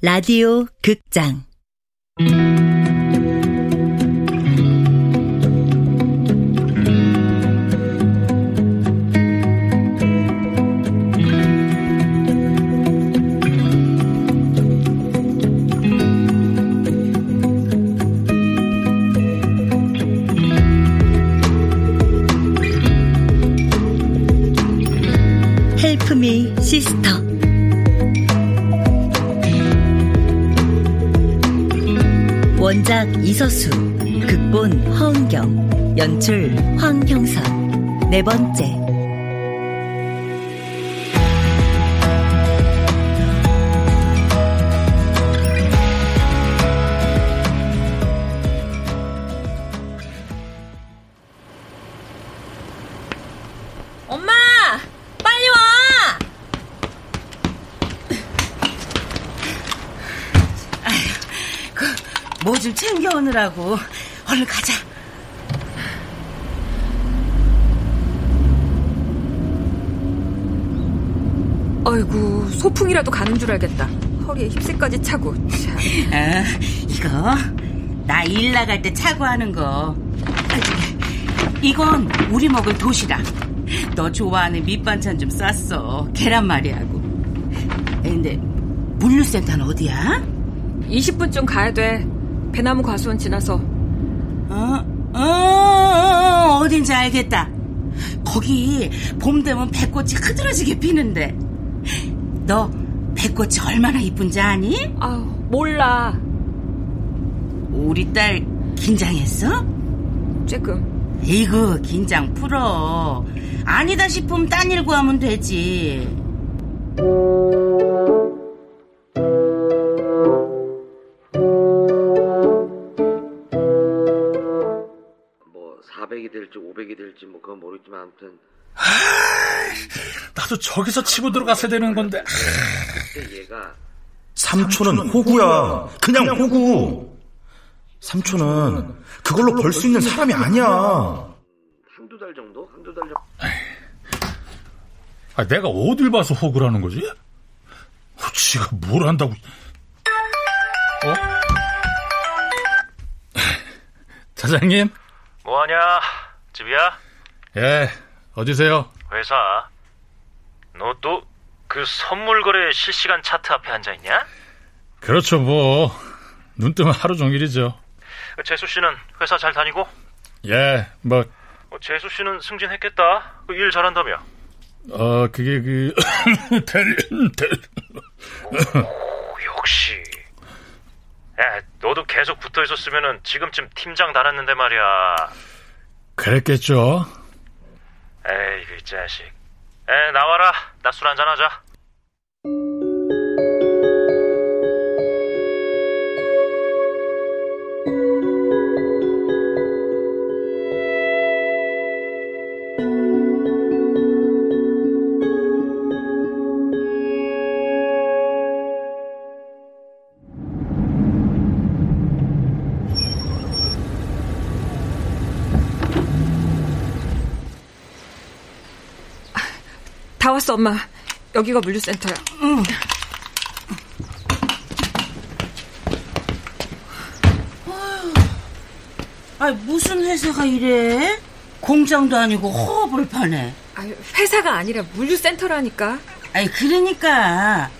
라디오 극장. 헬프미 시스터 원작 이서수 극본 허은경 연출 황형선. 네 번째 챙겨오느라고 얼른 가자. 아이고, 소풍이라도 가는 줄 알겠다. 허리에 힙새까지 차고. 참. 아, 이거 나 일 나갈 때 차고 하는 거. 이건 우리 먹을 도시락. 너 좋아하는 밑반찬 좀 쌌어. 계란말이하고. 근데 물류센터는 어디야? 20분쯤 가야 돼. 배나무 과수원 지나서. 어, 어, 어, 어딘지 알겠다. 거기 봄 되면 배꽃이 흐드러지게 피는데. 너 배꽃이 얼마나 이쁜지 아니? 아우, 몰라. 우리 딸 긴장했어? 쬐끔. 이거 긴장 풀어. 아니다 싶으면 딴 일 구하면 되지. 될지 500이 될지 뭐 그건 모르겠지만 아무튼 나도 저기서 치고 들어갔어야 되는 건데. 그때 얘가 삼촌은 호구야. 그냥 호구. 삼촌은 그걸로 벌 수 있는 사람이 아니야. 한두 달 정도? 한두 달 정도? 아, 내가 어딜 봐서 호구라는 거지? 어, 지가 뭘 한다고. 어? 사장님? 뭐하냐? 집이야? 예, 어디세요? 회사? 너 또 그 선물 거래 실시간 차트 앞에 앉아 있냐? 그렇죠, 뭐. 눈 뜨면 하루 종일이죠. 재수 씨는 회사 잘 다니고? 예, 뭐, 어, 재수 씨는 승진했겠다. 그일 잘한다며. 어, 그게 그, 대리, 대리. 오, 역시. 야, 너도 계속 붙어 있었으면은 지금쯤 팀장 달았는데 말이야. 그랬겠죠. 에이, 그 자식. 에, 나와라. 나 술 한잔 하자. 다 왔어, 엄마. 여기가 물류센터야. 아, 무슨 회사가 이래? 공장도 아니고 허업을 파네. 아유, 회사가 아니라 물류센터라니까. 아니, 그러니까.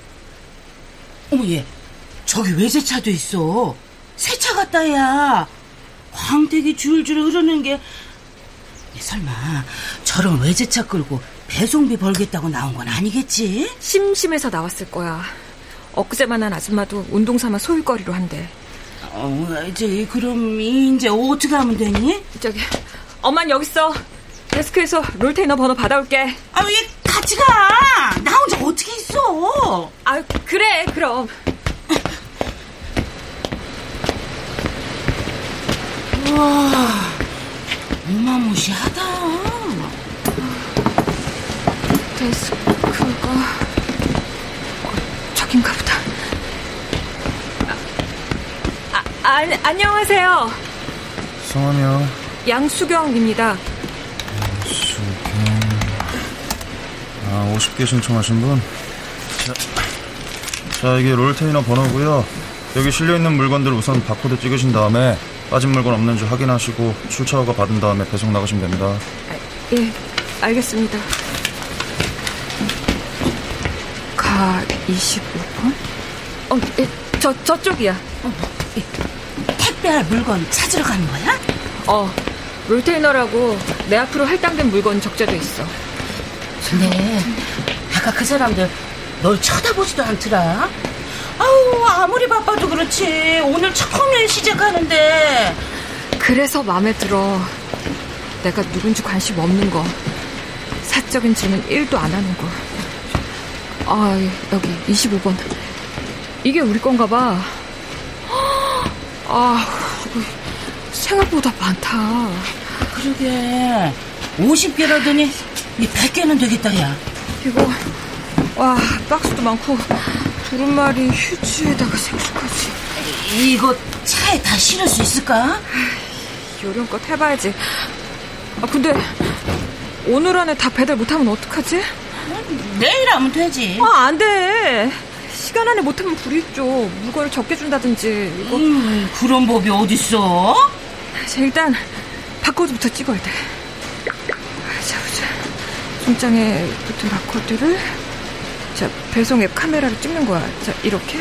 어머, 얘. 저기 외제차도 있어. 새 차 같다, 야. 광택이 줄줄 흐르는 게. 얘 설마, 저런 외제차 끌고 배송비 벌겠다고 나온 건 아니겠지? 심심해서 나왔을 거야. 엊그제만한 아줌마도 운동 삼아 소일거리로 한대. 어, 이제, 그럼, 이제 어떻게 하면 되니? 저기, 엄만 여기 있어. 데스크에서 롤테이너 번호 받아올게. 아, 왜 같이 가! 나 혼자 어떻게 있어! 아, 그래, 그럼. 우와, 어마무시하다. 데스크가 어, 저긴가 보다. 아, 아, 안녕하세요. 성함이요. 양수경입니다. 아, 50개 신청하신 분? 자, 자, 이게 롤테이너 번호고요. 여기 실려있는 물건들 우선 바코드 찍으신 다음에 빠진 물건 없는지 확인하시고 출처 허가 받은 다음에 배송 나가시면 됩니다. 예, 알겠습니다. 가 25번? 어, 예, 저, 저쪽이야. 택배할 물건 찾으러 가는 거야? 어, 롤테이너라고 내 앞으로 할당된 물건 적재돼 있어. 근데 아까 그 사람들 널 쳐다보지도 않더라. 아우 아무리 바빠도 그렇지 오늘 처음 일 시작하는데 그래서 마음에 들어. 내가 누군지 관심 없는 거. 사적인 질문 1도 안 하는 거. 아, 여기 25번. 이게 우리 건가 봐. 아, 생각보다 많다. 그러게 50개라더니 이 100개는 되겠다 야. 이거, 와, 박스도 많고, 두루마리 휴지에다가 생수까지. 이거 차에 다 실을 수 있을까? 요령껏 해봐야지. 아, 근데, 오늘 안에 다 배달 못하면 어떡하지? 내일 하면 되지. 아, 안 돼. 시간 안에 못하면 불이 있죠. 물건을 적게 준다든지. 이거. 음, 그런 법이 어딨어? 자, 일단, 바코드부터 찍어야 돼. 자, 보자. 송장에 붙은 바코드를, 자, 배송 앱 카메라로 찍는 거야. 자, 이렇게.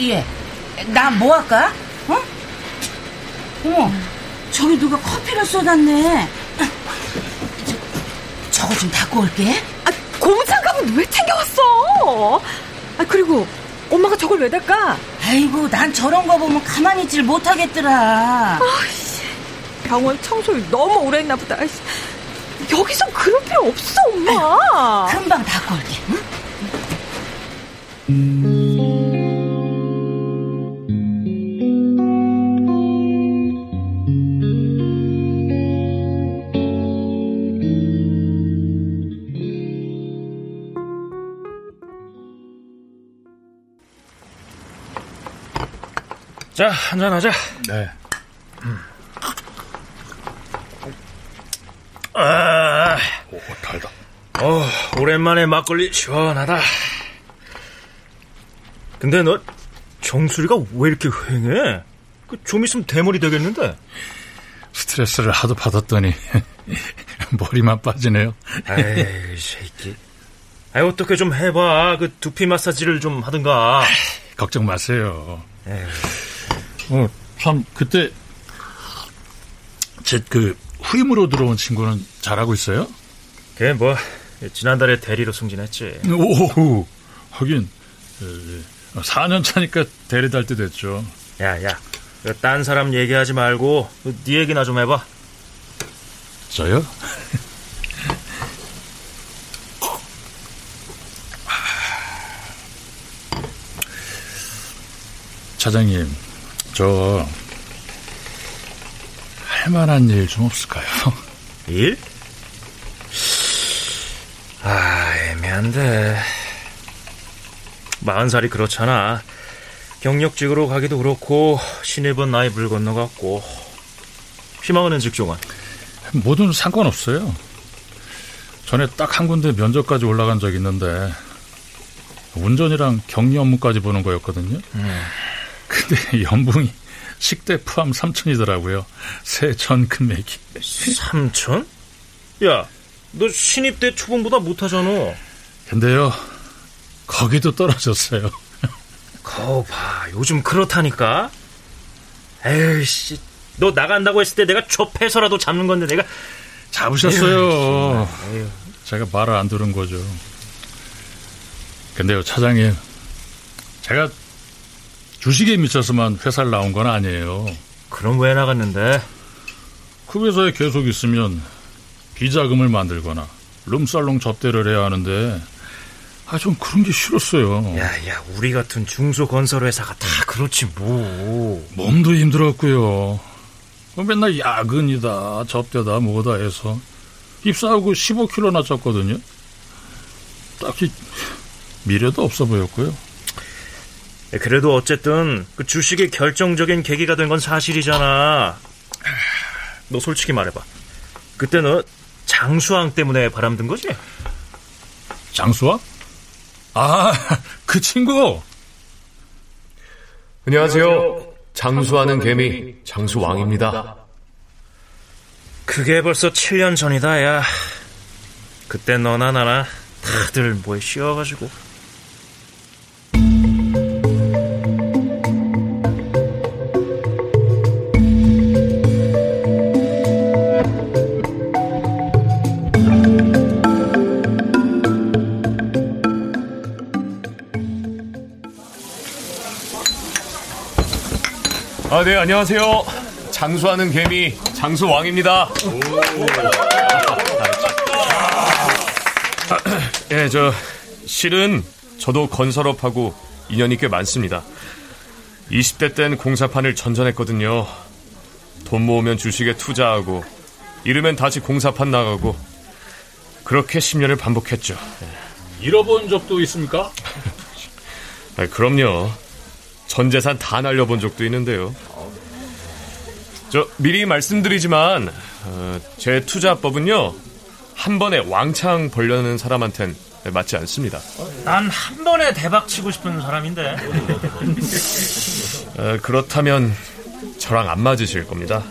예. 나 뭐 할까? 어? 어머, 저기 누가 커피를 쏟았네. 저, 저거 좀 닦고 올게. 아, 고무장갑은 왜 챙겨왔어? 아, 그리고, 엄마가 저걸 왜 닦아? 아이고, 난 저런 거 보면 가만히 있질 못하겠더라. 병원 청소를 너무 오래 했나 보다. 아이씨, 여기선 그럴 필요 없어, 엄마. 금방 닦고 올게. 응? 자, 한잔하자. 네. 아, 오, 달다. 어, 오랜만에 막걸리 시원하다. 근데 너 정수리가 왜 이렇게 휑해? 그좀 있으면 대머리 되겠는데? 스트레스를 하도 받았더니 머리만 빠지네요. 아이, 새끼. 아이, 어떻게 좀 해봐. 그 두피 마사지를 좀 하든가. 걱정 마세요. 에휴. 어, 참 그때 제 그 후임으로 들어온 친구는 잘하고 있어요? 걔 뭐, 지난달에 대리로 승진했지. 오, 하긴 4년 차니까 대리 달 때 됐죠. 야, 야. 그딴 사람 얘기하지 말고, 그네 얘기나 좀 해봐. 저요? 차장님, 저 할 만한 일 좀 없을까요? 일? 아, 애매한데. 마흔 살이 그렇잖아. 경력직으로 가기도 그렇고, 신입은 나이 물 건너갔고. 희망하는 직종은? 뭐든 상관없어요. 전에 딱 한 군데 면접까지 올라간 적 있는데 운전이랑 격리 업무까지 보는 거였거든요. 근데 연봉이 식대 포함 3천이더라고요. 새 전 금액이. 삼천? 야, 너 신입 때 초봉보다 못하잖아. 근데요, 거기도 떨어졌어요. 거 봐, 요즘 그렇다니까. 에이씨, 너 나간다고 했을 때 내가 좁해서라도 잡는 건데 내가 잡으셨어요. 에휴. 제가 말을 안 들은 거죠. 근데요, 차장님. 제가 주식에 미쳐서만 회사를 나온 건 아니에요. 그럼 왜 나갔는데? 그 회사에 계속 있으면 비자금을 만들거나 룸살롱 접대를 해야 하는데 아, 좀 그런 게 싫었어요. 야, 야, 우리 같은 중소건설회사가 다 그렇지 뭐. 몸도 힘들었고요. 뭐 맨날 야근이다, 접대다, 뭐다 해서 입사하고 15kg나 쪘거든요. 딱히 미래도 없어 보였고요. 그래도 어쨌든 그 주식의 결정적인 계기가 된 건 사실이잖아. 너 솔직히 말해봐. 그때 너 장수왕 때문에 바람든 거지? 장수와? 아, 그 친구. 안녕하세요. 장수하는 개미 장수왕입니다. 그게 벌써 7년 전이다, 야. 그때 너나 나나 다들 뭐에 씌워가지고. 아, 네, 안녕하세요. 장수하는 개미 장수왕입니다. 예, 저 실은 저도 건설업하고 인연이 꽤 많습니다. 20대 땐 공사판을 전전했거든요. 돈 모으면 주식에 투자하고 이르면 다시 공사판 나가고 그렇게 10년을 반복했죠. 잃어본 적도 있습니까? 아, 그럼요. 전 재산 다 날려본 적도 있는데요. 저 미리 말씀드리지만 어, 제 투자법은요 한 번에 왕창 벌려는 사람한텐 맞지 않습니다. 난 한 번에 대박 치고 싶은 사람인데. 어, 그렇다면 저랑 안 맞으실 겁니다.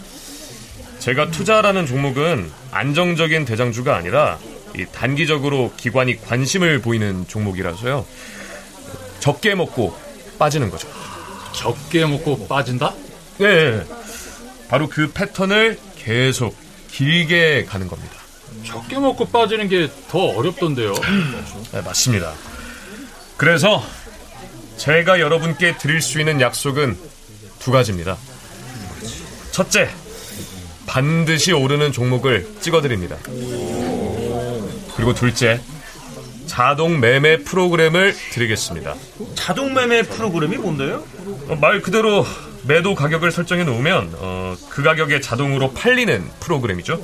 제가 투자라는 종목은 안정적인 대장주가 아니라 이 단기적으로 기관이 관심을 보이는 종목이라서요. 적게 먹고 빠지는 거죠. 적게 먹고 빠진다? 네, 바로 그 패턴을 계속 길게 가는 겁니다. 적게 먹고 빠지는 게 더 어렵던데요. 네, 맞습니다. 그래서 제가 여러분께 드릴 수 있는 약속은 두 가지입니다. 첫째, 반드시 오르는 종목을 찍어드립니다. 그리고 둘째, 자동 매매 프로그램을 드리겠습니다. 자동 매매 프로그램이 뭔데요? 어, 말 그대로 매도 가격을 설정해 놓으면 어, 그 가격에 자동으로 팔리는 프로그램이죠.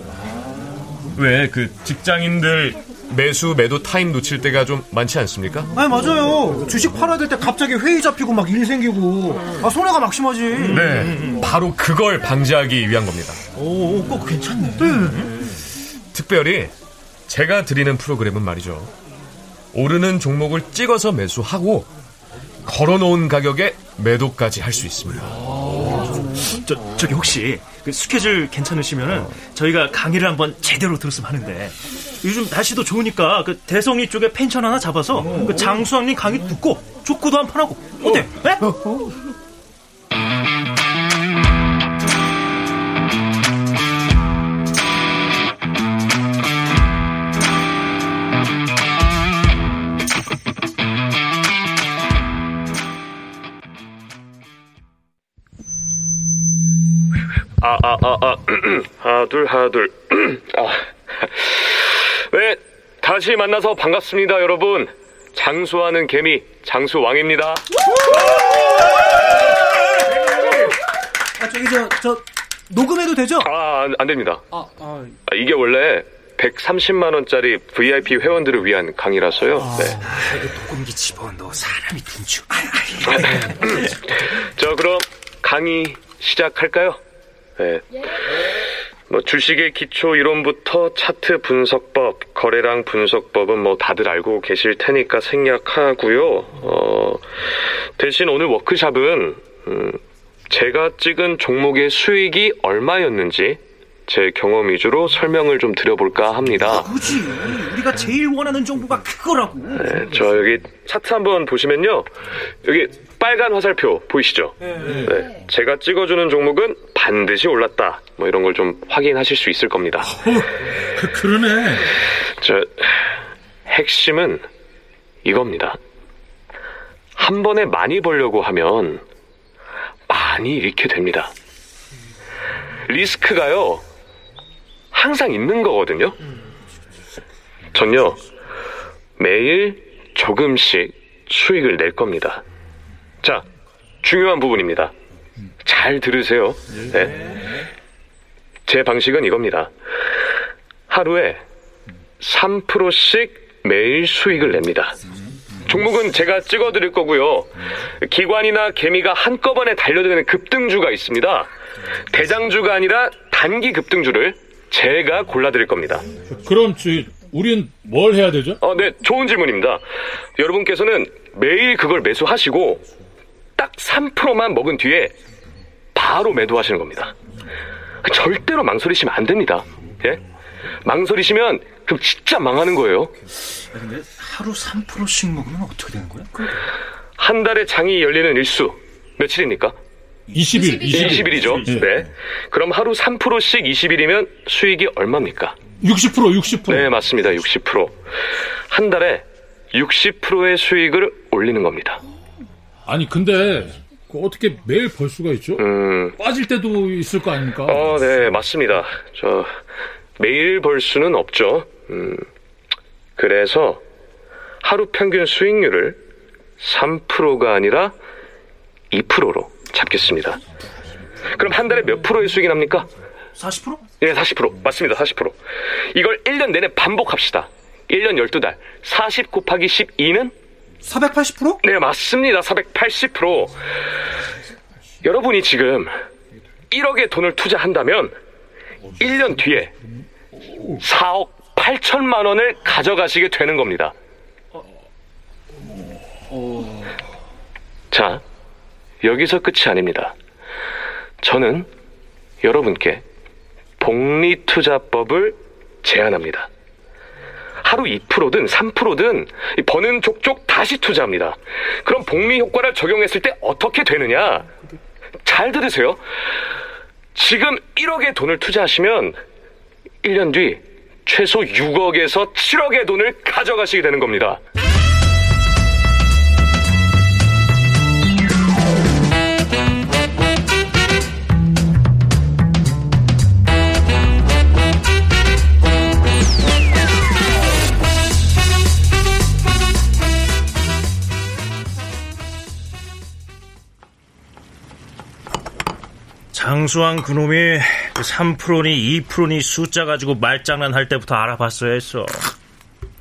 왜 그 직장인들 매수 매도 타임 놓칠 때가 좀 많지 않습니까? 아니 맞아요. 주식 팔아야 될 때 갑자기 회의 잡히고 막 일 생기고 아 손해가 막심하지. 네, 바로 그걸 방지하기 위한 겁니다. 오, 꼭 괜찮네. 특별히 제가 드리는 프로그램은 말이죠. 오르는 종목을 찍어서 매수하고 걸어놓은 가격에 매도까지 할 수 있습니다. 저, 저기 혹시 그 스케줄 괜찮으시면은 저희가 강의를 한번 제대로 들었으면 하는데 요즘 날씨도 좋으니까 그 대성리 쪽에 펜션 하나 잡아서 그 장수왕님 강의 듣고 족구도 한 판 하고 어때? 네? 아, 아, 아, 아, 하나, 둘, 하나, 둘. 아. 네, 다시 만나서 반갑습니다, 여러분. 장수하는 개미, 장수왕입니다. 아 저기 저 저 녹음해도 되죠? 아, 안, 안 됩니다. 아, 아 아, 이게 원래 130만원짜리 VIP 회원들을 위한 강의라서요. 네. 녹음기 집어넣어 사람이 둔주. 자, 그럼 강의 시작할까요? 네. 뭐 주식의 기초 이론부터 차트 분석법, 거래량 분석법은 뭐 다들 알고 계실 테니까 생략하고요. 어, 대신 오늘 워크샵은 음, 제가 찍은 종목의 수익이 얼마였는지 제 경험 위주로 설명을 좀 드려볼까 합니다. 그지 우리가 제일 원하는 정보가 그거라고. 네, 저 여기 차트 한번 보시면요. 여기 빨간 화살표 보이시죠? 네, 제가 찍어주는 종목은 반드시 올랐다. 뭐 이런 걸 좀 확인하실 수 있을 겁니다. 그러네. 저 핵심은 이겁니다. 한 번에 많이 벌려고 하면 많이 잃게 됩니다. 리스크가요 항상 있는 거거든요. 전요 매일 조금씩 수익을 낼 겁니다. 자, 중요한 부분입니다. 잘 들으세요. 네. 제 방식은 이겁니다. 하루에 3%씩 매일 수익을 냅니다. 종목은 제가 찍어드릴 거고요. 기관이나 개미가 한꺼번에 달려드는 급등주가 있습니다. 대장주가 아니라 단기 급등주를 제가 골라드릴 겁니다. 그럼 저 우린 뭘 해야 되죠? 어, 네, 좋은 질문입니다. 여러분께서는 매일 그걸 매수하시고 딱 3%만 먹은 뒤에 바로 매도하시는 겁니다. 절대로 망설이시면 안 됩니다. 예? 망설이시면 그럼 진짜 망하는 거예요. 근데 하루 3%씩 먹으면 어떻게 되는 거야? 한 달에 장이 열리는 일수 며칠입니까? 20일, 20일. 20일이죠. 예. 네. 그럼 하루 3%씩 20일이면 수익이 얼마입니까? 60%, 60%. 네, 맞습니다. 60%. 한 달에 60%의 수익을 올리는 겁니다. 아니, 근데 그 어떻게 매일 벌 수가 있죠? 음, 빠질 때도 있을 거 아닙니까? 어, 네, 맞습니다. 저, 매일 벌 수는 없죠. 음, 그래서 하루 평균 수익률을 3%가 아니라 2%로 잡겠습니다. 그럼 한 달에 몇 프로의 수익이 납니까? 40%? 예, 40%. 맞습니다. 40%. 이걸 1년 내내 반복합시다. 1년 12달. 40 곱하기 12는? 480%? 네, 맞습니다. 480%. 여러분이 지금 1억의 돈을 투자한다면 1년 뒤에 4억 8천만 원을 가져가시게 되는 겁니다. 자, 여기서 끝이 아닙니다. 저는 여러분께 복리투자법을 제안합니다. 하루 2%든 3%든 버는 족족 다시 투자합니다. 그럼 복리 효과를 적용했을 때 어떻게 되느냐? 잘 들으세요. 지금 1억의 돈을 투자하시면 1년 뒤 최소 6억에서 7억의 돈을 가져가시게 되는 겁니다. 장수왕 그놈이 그 3%니 2%니 숫자 가지고 말장난 할 때부터 알아봤어야 했어.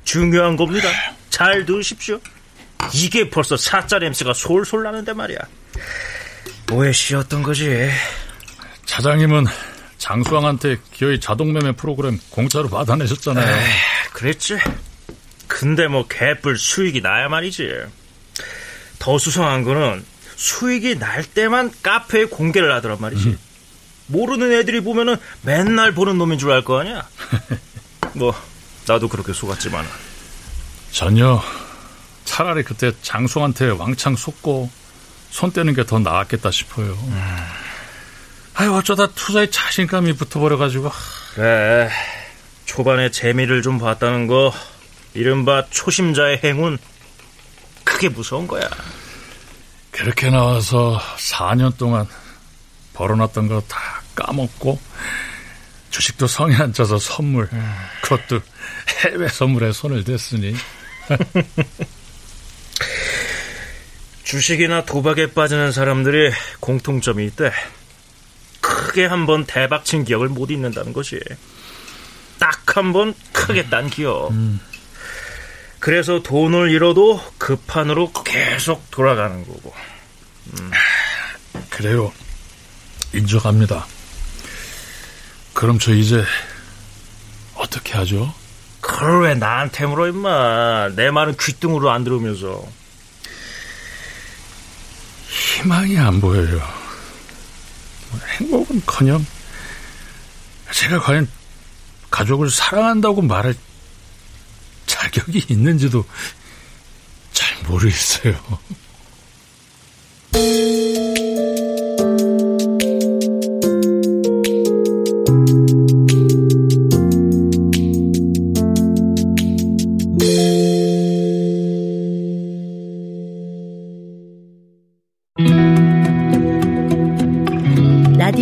중요한 겁니다. 잘 들으십시오. 이게 벌써 사짜 냄새가 솔솔 나는데 말이야. 뭐에 씌었던 거지? 차장님은 장수왕한테 기어이 자동매매 프로그램 공짜로 받아내셨잖아요. 에이, 그랬지. 근데 뭐 개뿔 수익이 나야 말이지. 더 수상한 거는 수익이 날 때만 카페에 공개를 하더란 말이지. 모르는 애들이 보면은 맨날 보는 놈인 줄 알 거 아니야. 뭐 나도 그렇게 속았지만. 전혀 차라리 그때 장수한테 왕창 속고 손 떼는 게 더 나았겠다 싶어요. 아유 어쩌다 투자에 자신감이 붙어버려가지고 그래. 초반에 재미를 좀 봤다는 거 이른바 초심자의 행운 크게 무서운 거야. 그렇게 나와서 4년 동안 벌어놨던 거 다 까먹고 주식도 성에 안 차서 선물 그것도 해외 선물에 손을 댔으니 주식이나 도박에 빠지는 사람들이 공통점이 있대. 크게 한 번 대박친 기억을 못 잊는다는 것이. 딱 한 번 크게 딴 기억. 그래서 돈을 잃어도 그 판으로 계속 돌아가는 거고. 그래요 인정합니다 그럼 저 이제 어떻게 하죠? 그걸 왜 나한테 물어 임마. 내 말은 귓등으로 안 들으면서. 희망이 안 보여요 뭐 행복은커녕 제가 과연 가족을 사랑한다고 말할 자격이 있는지도 잘 모르겠어요.